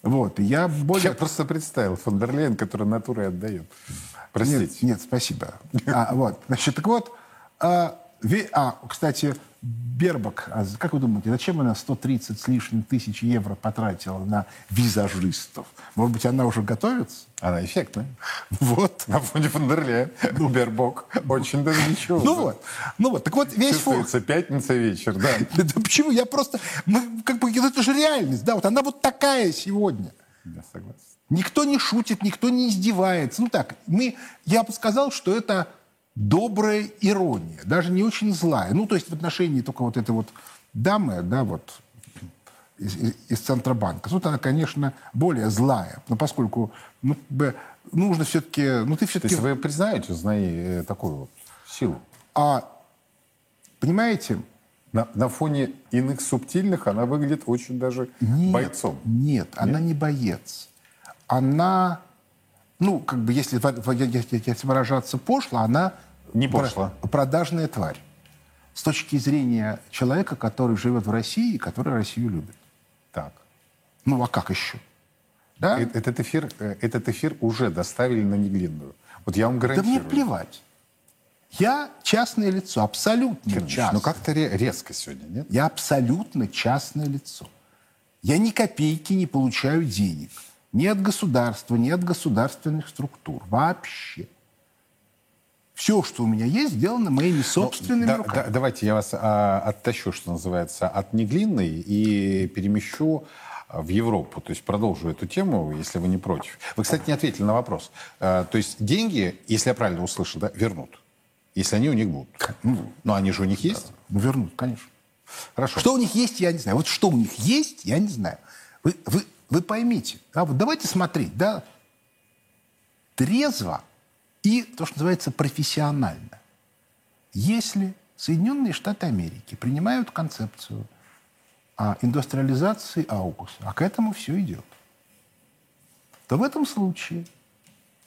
S5: вот, и я более...
S1: Я просто представил фон дер Лейн, который натурой отдает. Простите.
S5: Нет, нет спасибо. А, вот, значит, так вот, а, ве... а, кстати, Бербак, а как вы думаете, зачем она 130 с лишним тысяч евро потратила на визажистов? Может быть, она уже готовится?
S1: Она эффектная.
S5: Вот.
S1: На фоне фон дер Лейн, ну, Бербок, очень даже ничего.
S5: Ну вот, ну вот, так вот весь
S1: Чувствуется пятница вечер, да.
S5: Да почему? Я просто, мы, как бы, это же реальность, да, вот она вот такая сегодня.
S1: Я согласен.
S5: Никто не шутит, никто не издевается. Ну так, мы, я бы сказал, что это добрая ирония, даже не очень злая. Ну, то есть в отношении только вот этой вот дамы, да, вот из, из Центробанка. Тут она, конечно, более злая, но поскольку ну, нужно все-таки... Ну, ты все-таки...
S1: То есть вы признаете, знаете, такую вот силу?
S5: А, понимаете...
S1: На, на фоне иных субтильных она выглядит очень даже
S5: нет,
S1: бойцом.
S5: Нет, нет, она не боец. Она ну, как бы, если, если выражаться пошло, она
S1: не пошло.
S5: продажная тварь. С точки зрения человека, который живет в России и который Россию любит.
S1: Так.
S5: Ну, а как еще? Да?
S1: Этот эфир, э, этот эфир уже доставили на Неглинную. Вот я вам гарантирую.
S5: Да мне плевать. Я частное лицо, абсолютно
S1: Черныш,
S5: частное.
S1: Ну как-то резко сегодня, нет?
S5: Я абсолютно частное лицо. Я ни копейки не получаю денег. Ни от государства, ни от государственных структур. Вообще. Все, что у меня есть, сделано моими ну, собственными ну, да, руками.
S1: Да, давайте я вас а, оттащу, что называется, от Неглинной и перемещу в Европу. То есть продолжу эту тему, если вы не против. Вы, кстати, не ответили на вопрос. А, то есть деньги, если я правильно услышал, да, вернут. Если они у них будут. Ну, но они же у них есть?
S5: Ну, вернут, конечно.
S1: Хорошо.
S5: Что у них есть, я не знаю. Вот что у них есть, я не знаю. Вы, вы, вы поймите, а вот давайте смотреть, да, трезво и, то, что называется, профессионально. Если Соединенные Штаты Америки принимают концепцию о индустриализации Аугуса, а к этому все идет, то в этом случае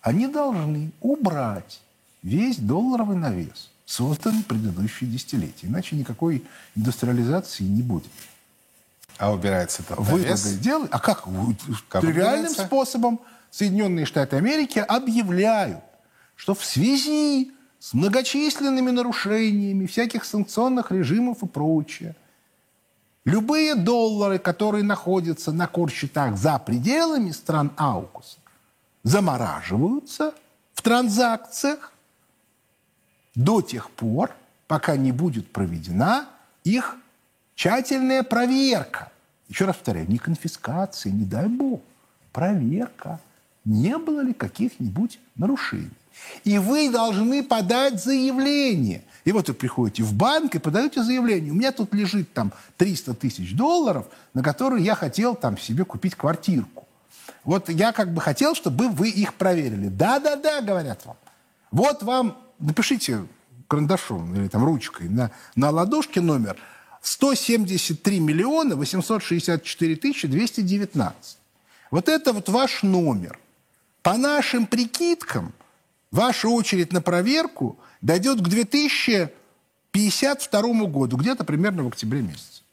S5: они должны убрать весь долларовый навес, созданный предыдущие десятилетия. Иначе никакой индустриализации не будет.
S1: А убирается этот
S5: Выводы делают. А как? как Тривиальным убирается? способом Соединенные Штаты Америки объявляют, что в связи с многочисленными нарушениями всяких санкционных режимов и прочее, любые доллары, которые находятся на корсчетах за пределами стран Аукуса, замораживаются в транзакциях до тех пор, пока не будет проведена их Тщательная проверка. Еще раз повторяю, не конфискация, не дай бог. Проверка. Не было ли каких-нибудь нарушений? И вы должны подать заявление. И вот вы приходите в банк и подаете заявление. У меня тут лежит там 300 тысяч долларов, на которые я хотел там себе купить квартирку. Вот я как бы хотел, чтобы вы их проверили. Да-да-да, говорят вам. Вот вам, напишите карандашом или там ручкой на, на ладошке номер – 173 миллиона 864 тысячи 219. Вот это вот ваш номер. По нашим прикидкам, ваша очередь на проверку дойдет к 2052 году, где-то примерно в октябре месяце.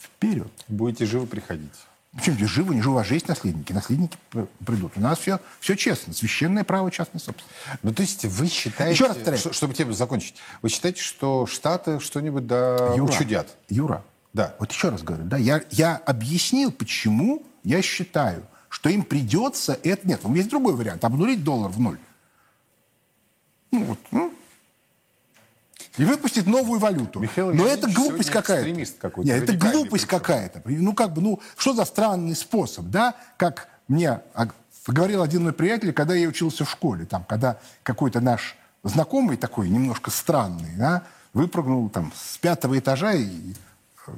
S5: Вперед.
S1: Будете живы приходить.
S5: Причем здесь живы, не у вас же есть наследники. Наследники придут. У нас все, все честно. Священное право частной собственности.
S1: Ну, то есть вы считаете...
S5: Еще раз повторяю.
S1: что- чтобы тему закончить. Вы считаете, что Штаты что-нибудь да учудят?
S5: Юра,
S1: Да.
S5: вот еще раз говорю, да, я, я объяснил, почему я считаю, что им придется это... Нет, есть другой вариант. Обнулить доллар в ноль. Ну, вот, ну. И выпустить новую валюту.
S1: Михаил
S5: Но это глупость какая-то. Нет, это глупость какая-то. Ну, как бы, ну, что за странный способ, да? Как мне говорил один мой приятель, когда я учился в школе, там, когда какой-то наш знакомый такой, немножко странный, да, выпрыгнул там с пятого этажа и,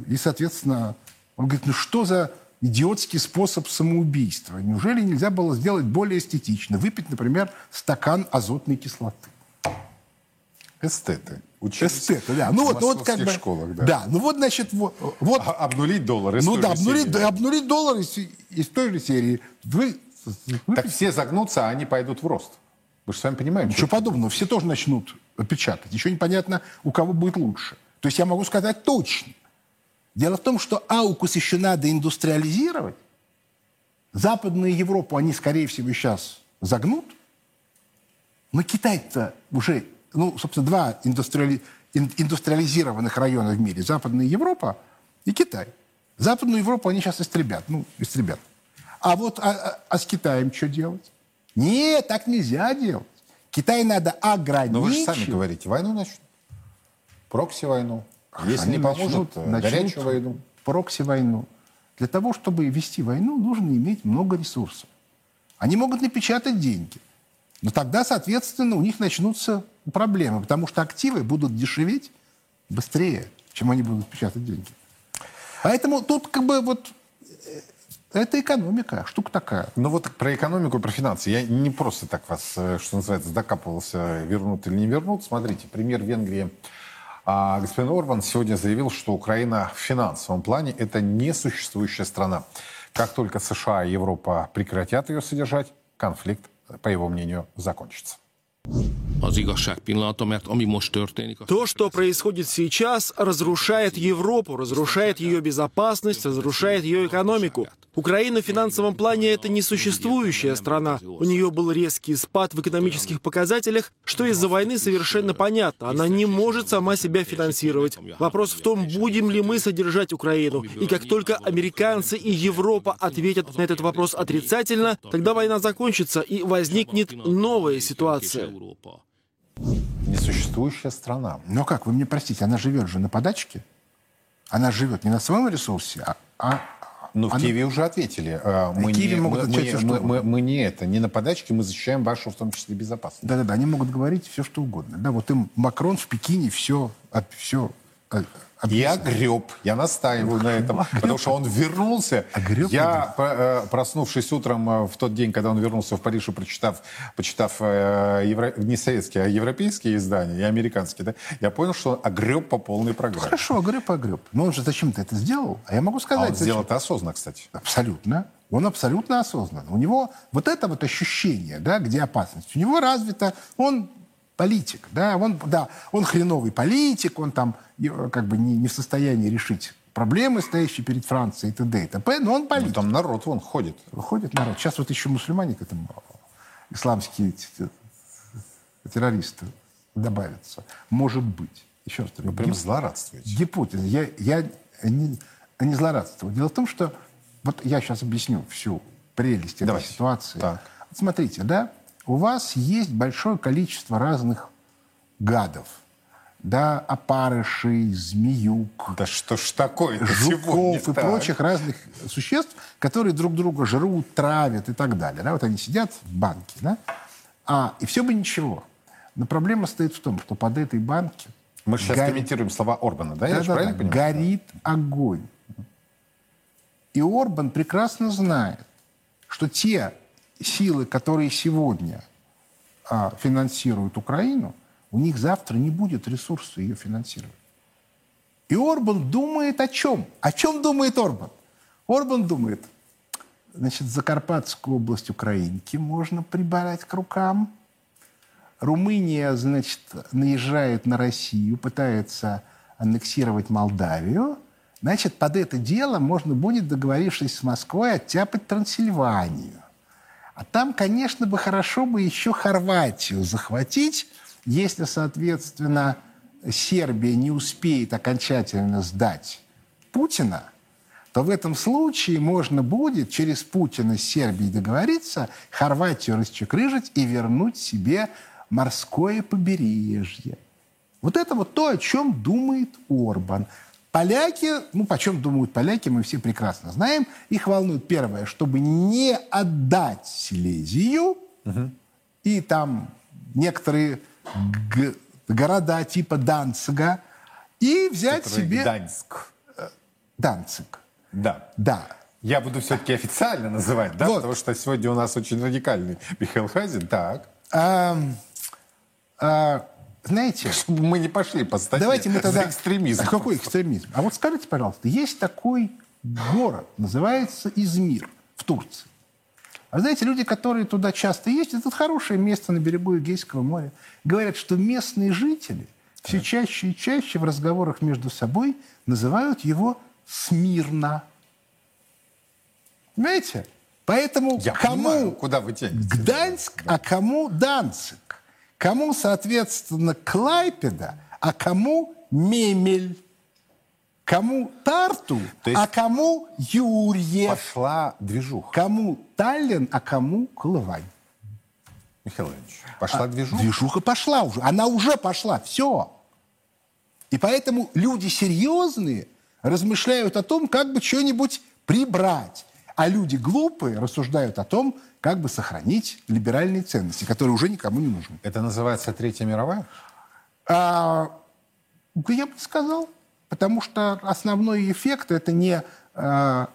S5: и, соответственно, он говорит, ну что за идиотский способ самоубийства? Неужели нельзя было сделать более эстетично? Выпить, например, стакан азотной кислоты.
S1: Эстеты. Учились
S5: Эстеты, да. Ну
S1: в
S5: вот, ну вот как бы...
S1: школах, да.
S5: Да, ну вот, значит, вот... вот
S1: А- обнулить доллар. из
S5: ну
S1: той
S5: да,
S1: же
S5: обнулить,
S1: серии.
S5: да, обнулить доллар из, из той же серии. Вы,
S1: Так все загнутся, а они пойдут в рост. Вы же сами понимаете.
S5: Ничего подобного. Все тоже начнут печатать. Еще непонятно, у кого будет лучше. То есть я могу сказать точно. Дело в том, что Аукус еще надо индустриализировать. Западную Европу они, скорее всего, сейчас загнут. Но Китай-то уже, ну, собственно, два индустриали- ин- индустриализированных района в мире. Западная Европа и Китай. Западную Европу они сейчас истребят. Ну, истребят. А вот а, а- а с Китаем что делать? Нет, так нельзя делать. Китай надо ограничить.
S1: Но вы же сами говорите, войну начнут. Прокси-войну. Если
S5: Они
S1: не поможет, э,
S5: начнут
S1: горячую войну.
S5: Прокси-войну. Для того, чтобы вести войну, нужно иметь много ресурсов. Они могут напечатать деньги. Но тогда, соответственно, у них начнутся проблемы, потому что активы будут дешеветь быстрее, чем они будут печатать деньги. Поэтому тут как бы вот э, это экономика, штука такая.
S1: Ну вот про экономику и про финансы. Я не просто так вас, э, что называется, докапывался, вернут или не вернут. Смотрите, премьер Венгрии а, господин Орбан сегодня заявил, что Украина в финансовом плане это несуществующая страна. Как только США и Европа прекратят ее содержать, конфликт, по его мнению, закончится.
S8: То, что происходит сейчас, разрушает Европу, разрушает ее безопасность, разрушает ее экономику. Украина в финансовом плане это несуществующая страна. У нее был резкий спад в экономических показателях, что из-за войны совершенно понятно. Она не может сама себя финансировать. Вопрос в том, будем ли мы содержать Украину. И как только американцы и Европа ответят на этот вопрос отрицательно, тогда война закончится и возникнет новая ситуация.
S1: Несуществующая страна.
S5: Но как, вы мне простите, она живет же на подачке? Она живет не на своем ресурсе, а... а
S1: Ну, в
S5: она-
S1: Киеве уже ответили. э, Мы,
S5: Киеве
S1: не,
S5: могут
S1: мы,
S5: отвечать
S1: мы-
S5: всё, что
S1: мы- мы- мы не это, не на подачке, мы защищаем вашу, в том числе, безопасность.
S5: Да-да-да, они могут говорить все, что угодно. Да, вот им Макрон в Пекине все, все
S1: И огреб. Я настаиваю на этом. Потому что он вернулся.
S5: Огреб,
S1: Я, э, проснувшись утром э, в тот день, когда он вернулся в Париж и прочитав, почитав э, евро- не советские, а европейские издания и американские, да, я понял, что он огреб по полной программе.
S5: Хорошо, огреб, огреб. Но он же зачем-то это сделал. А я могу
S1: А
S5: сказать...
S1: он
S5: зачем.
S1: сделал это осознанно, кстати.
S5: Абсолютно. Он абсолютно осознан. У него вот это вот ощущение, да, где опасность, у него развито, он политик, да, он, да, он хреновый политик, он там э, как бы не, не в состоянии решить проблемы, стоящие перед Францией и т.д. и т.п., но он
S1: Ну,
S5: политик.
S1: там народ вон ходит.
S5: Выходит народ. Сейчас вот еще мусульмане к этому исламские т- т- террористы добавятся. Может быть. Еще раз
S1: Вы прям
S5: гип-
S1: злорадствуете.
S5: гипотеза. Я, я не, не злорадствую. Дело в том, что вот я сейчас объясню всю прелесть этой
S1: Давайте.
S5: ситуации.
S1: Так.
S5: Смотрите, да, у вас есть большое количество разных гадов. Да, опарышей, змеюк,
S1: Да что ж такое
S5: жуков и
S1: так?
S5: прочих разных существ, которые друг друга жрут, травят и так далее. Да? Вот они сидят в банке, да? а, и все бы ничего. Но проблема стоит в том, что под этой банки
S1: Мы сейчас
S5: горит-
S1: комментируем слова Орбана, да? Я же
S5: Да-да-да,
S1: правильно понимаю?
S5: горит огонь. И Орбан прекрасно знает, что те силы, которые сегодня а, финансируют Украину, у них завтра не будет ресурса ее финансировать. И Орбан думает о чем? О чем думает Орбан? Орбан думает, Значит, Закарпатскую область Украинки можно прибавить к рукам. Румыния, значит, наезжает на Россию, пытается аннексировать Молдавию. Значит, под это дело можно будет, договорившись с Москвой, оттяпать Трансильванию. А там, конечно, бы хорошо бы еще Хорватию захватить, если, соответственно, Сербия не успеет окончательно сдать Путина, то в этом случае можно будет через Путина с Сербией договориться, Хорватию расчекрыжить и вернуть себе морское побережье. Вот это вот то, о чем думает Орбан. Поляки, ну, о чем думают поляки, мы все прекрасно знаем. Их волнует первое, чтобы не отдать Силезию. Угу. И там некоторые города типа Данцига. И взять Который себе...
S1: Данцик.
S5: Данцик.
S1: Да.
S5: Да.
S1: Я буду все-таки официально называть, да? Вот. Потому что сегодня у нас очень радикальный Михаил Хазин. Так.
S5: А, а, знаете...
S1: Чтобы мы не пошли по статье
S5: Давайте мы тогда...
S1: за экстремизм.
S5: А какой экстремизм? А вот скажите, пожалуйста, есть такой город, называется Измир в Турции. А знаете, люди, которые туда часто ездят, это хорошее место на берегу Эгейского моря, говорят, что местные жители все чаще и чаще в разговорах между собой называют его Смирно. Понимаете? Поэтому
S1: Я
S5: кому
S1: понимаю, куда вы тянете?
S5: Гданьск, да. а кому Данцик? Кому, соответственно, Клайпеда, а кому Мемель? Кому Тарту, есть а кому Юрьев?
S1: Пошла движуха.
S5: Кому Таллин, а кому Колывань?
S1: Михаил Ильич, пошла а, движуха?
S5: Движуха пошла уже. Она уже пошла. Все. И поэтому люди серьезные размышляют о том, как бы что-нибудь прибрать. А люди глупые рассуждают о том, как бы сохранить либеральные ценности, которые уже никому не нужны.
S1: Это называется Третья мировая?
S5: А, я бы сказал. Потому что основной эффект это не, а,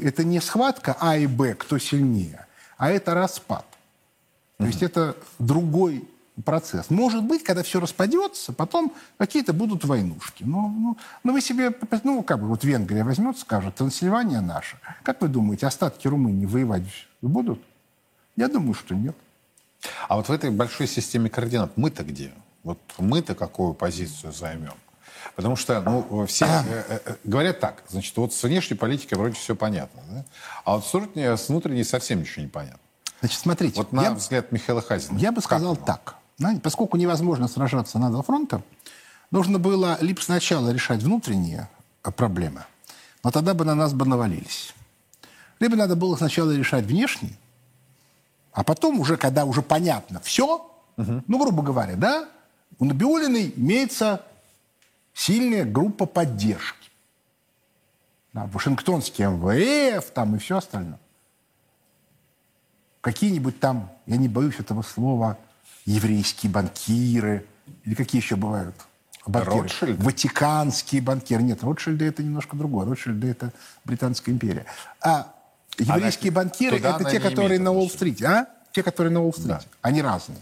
S5: это не схватка А и Б, кто сильнее, а это распад. То mm-hmm. есть это другой процесс. Может быть, когда все распадется, потом какие-то будут войнушки. Но, ну, ну вы себе, ну как бы вот Венгрия возьмет, скажет, Трансильвания наша. Как вы думаете, остатки Румынии воевать будут? Я думаю, что нет.
S1: А вот в этой большой системе координат мы-то где? Вот мы-то какую позицию займем? Потому что ну, все э, э, э, говорят так, значит, вот с внешней политикой вроде все понятно, да? а вот с внутренней, с внутренней совсем ничего не понятно.
S5: Значит, смотрите.
S1: Вот на я, взгляд Михаила Хазина.
S5: Я бы сказал так. Знаете, поскольку невозможно сражаться на два фронта, нужно было либо сначала решать внутренние проблемы, но тогда бы на нас бы навалились. Либо надо было сначала решать внешние, а потом уже, когда уже понятно все, угу. ну, грубо говоря, да, у Набиулиной имеется сильная группа поддержки. Да, Вашингтонский МВФ там и все остальное. Какие-нибудь там, я не боюсь этого слова, еврейские банкиры, или какие еще бывают банкиры? Ротшильд? Ватиканские банкиры. Нет, Ротшильды это немножко другое. Ротшильды это Британская империя. А еврейские она, банкиры это те, которые на Уолл-стрите. А? Те, которые на Уолл-стрите. Да. Они разные.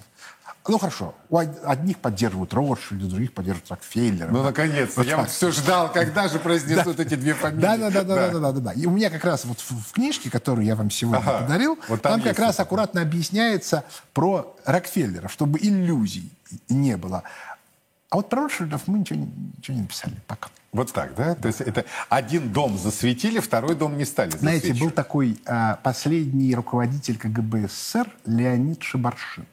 S5: Ну хорошо, у одних поддерживают Ротшильда, других поддерживают Рокфеллера.
S1: Ну, наконец-то. Вот Я вот все ждал, когда же произнесут эти две фамилии.
S5: Да, да, да, да, да, да, да. И у меня как раз вот в, книжке, которую я вам сегодня подарил, там, как раз аккуратно объясняется про Рокфеллера, чтобы иллюзий не было. А вот про Ротшильдов мы ничего не, ничего не написали пока.
S1: Вот так, да? То есть это один дом засветили, второй дом не стали
S5: Знаете, был такой а, последний руководитель КГБ СССР Леонид Шибаршин.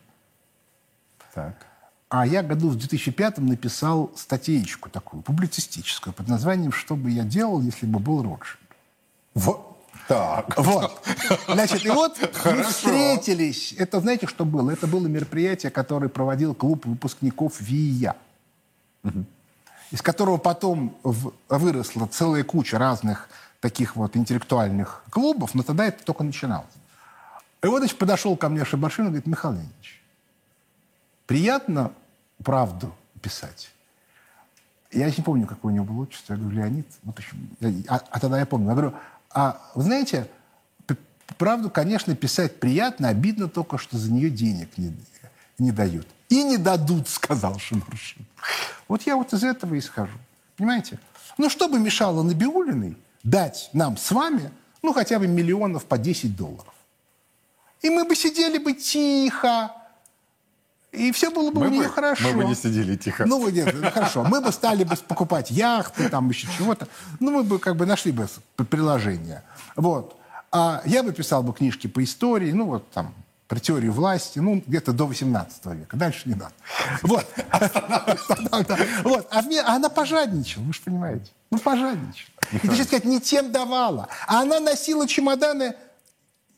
S5: Так. А я году в 2005 написал статейку такую, публицистическую, под названием «Что бы я делал, если бы был Ротшильд?».
S1: Вот. Так.
S5: Вот. Значит, и вот мы встретились. Это, знаете, что было? Это было мероприятие, которое проводил клуб выпускников ВИЯ. Из которого потом выросла целая куча разных таких вот интеллектуальных клубов, но тогда это только начиналось. И вот, значит, подошел ко мне Шабашин и говорит, Михаил Леонидович, Приятно правду писать. Я не помню, какое у него было отчество. Я говорю, Леонид. Вот еще, а, а тогда я помню. Я говорю, а вы знаете, правду, конечно, писать приятно, обидно только, что за нее денег не, не дают. И не дадут, сказал Шимуршин. Вот я вот из этого исхожу. Понимаете? Ну, что бы мешало Набиулиной дать нам с вами ну, хотя бы миллионов по 10 долларов. И мы бы сидели бы тихо, и все было бы
S1: Мы
S5: у нее
S1: бы-
S5: хорошо.
S1: мы бы не сидели тихо.
S5: Ну, нет, ну, хорошо. Мы бы стали бы покупать яхты, там еще чего-то. Ну, мы бы как бы нашли бы приложение. Вот. А я бы писал бы книжки по истории, ну, вот там, про теорию власти, ну, где-то до 18 века. Дальше не надо. Вот. Вот. А а она пожадничала, вы же понимаете. Ну, пожадничала. И, точнее сказать, не тем давала. А она носила чемоданы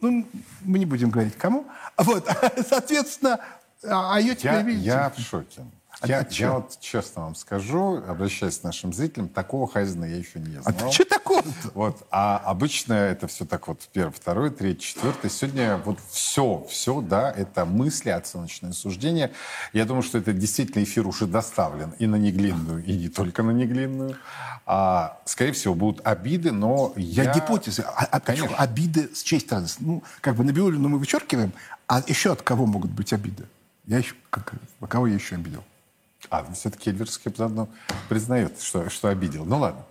S5: ну, мы не будем говорить кому. Вот, соответственно, а а ее теперь
S1: Я,
S5: видите.
S1: я в шоке.
S5: А
S1: Я,
S5: ты
S1: я вот честно вам скажу, обращаясь к нашим зрителям, такого Хазина я еще не
S5: А
S1: знал.
S5: ты что такое
S1: Вот, а обычно это все так вот первый, второй, третий, четвертый. Сегодня вот все, все, да, это мысли, оценочные суждения. Я думаю, что это действительно эфир уже доставлен и на Неглинную, и не только на Неглинную. А, скорее всего, будут обиды, но я...
S5: Я, гипотезы. А, а почему
S1: Конечно.
S5: обиды с честь стороны? Ну, как бы на Биолину мы вычеркиваем, а еще от кого могут быть обиды? Я еще, как, а кого я еще обидел?
S1: А, все-таки Эльвирский заодно признает, что, что обидел. Ну ладно.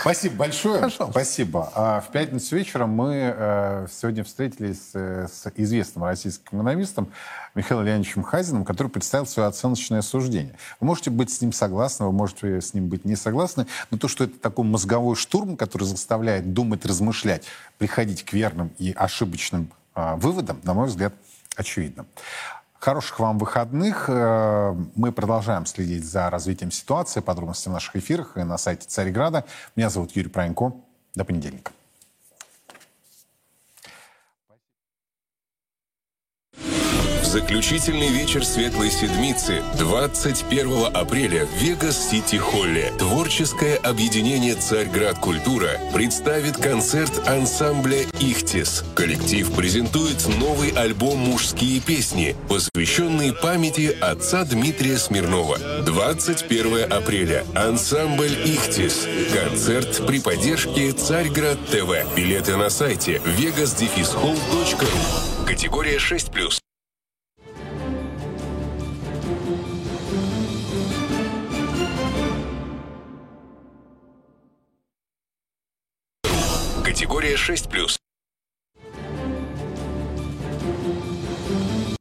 S1: Спасибо большое.
S5: Пожалуйста.
S1: Спасибо. А в пятницу вечером мы э, сегодня встретились э, с известным российским экономистом Михаилом Леонидовичем Хазиным, который представил свое оценочное суждение. Вы можете быть с ним согласны, вы можете с ним быть не согласны, но то, что это такой мозговой штурм, который заставляет думать, размышлять, приходить к верным и ошибочным э, выводам, на мой взгляд, очевидно. Хороших вам выходных. Э, Мы продолжаем следить за развитием ситуации, подробности в наших эфирах и на сайте Царьграда. Меня зовут Юрий Пронько. До понедельника.
S9: Заключительный вечер Светлой Седмицы 21 апреля в Вегас-Сити-Холле творческое объединение «Царьград Культура» представит концерт ансамбля «Ихтис». Коллектив презентует новый альбом «Мужские песни», посвященный памяти отца Дмитрия Смирнова. 21 апреля. Ансамбль «Ихтис». Концерт при поддержке «Царьград ТВ». Билеты на сайте vegas-hall.ru. Категория 6+. Категория 6+.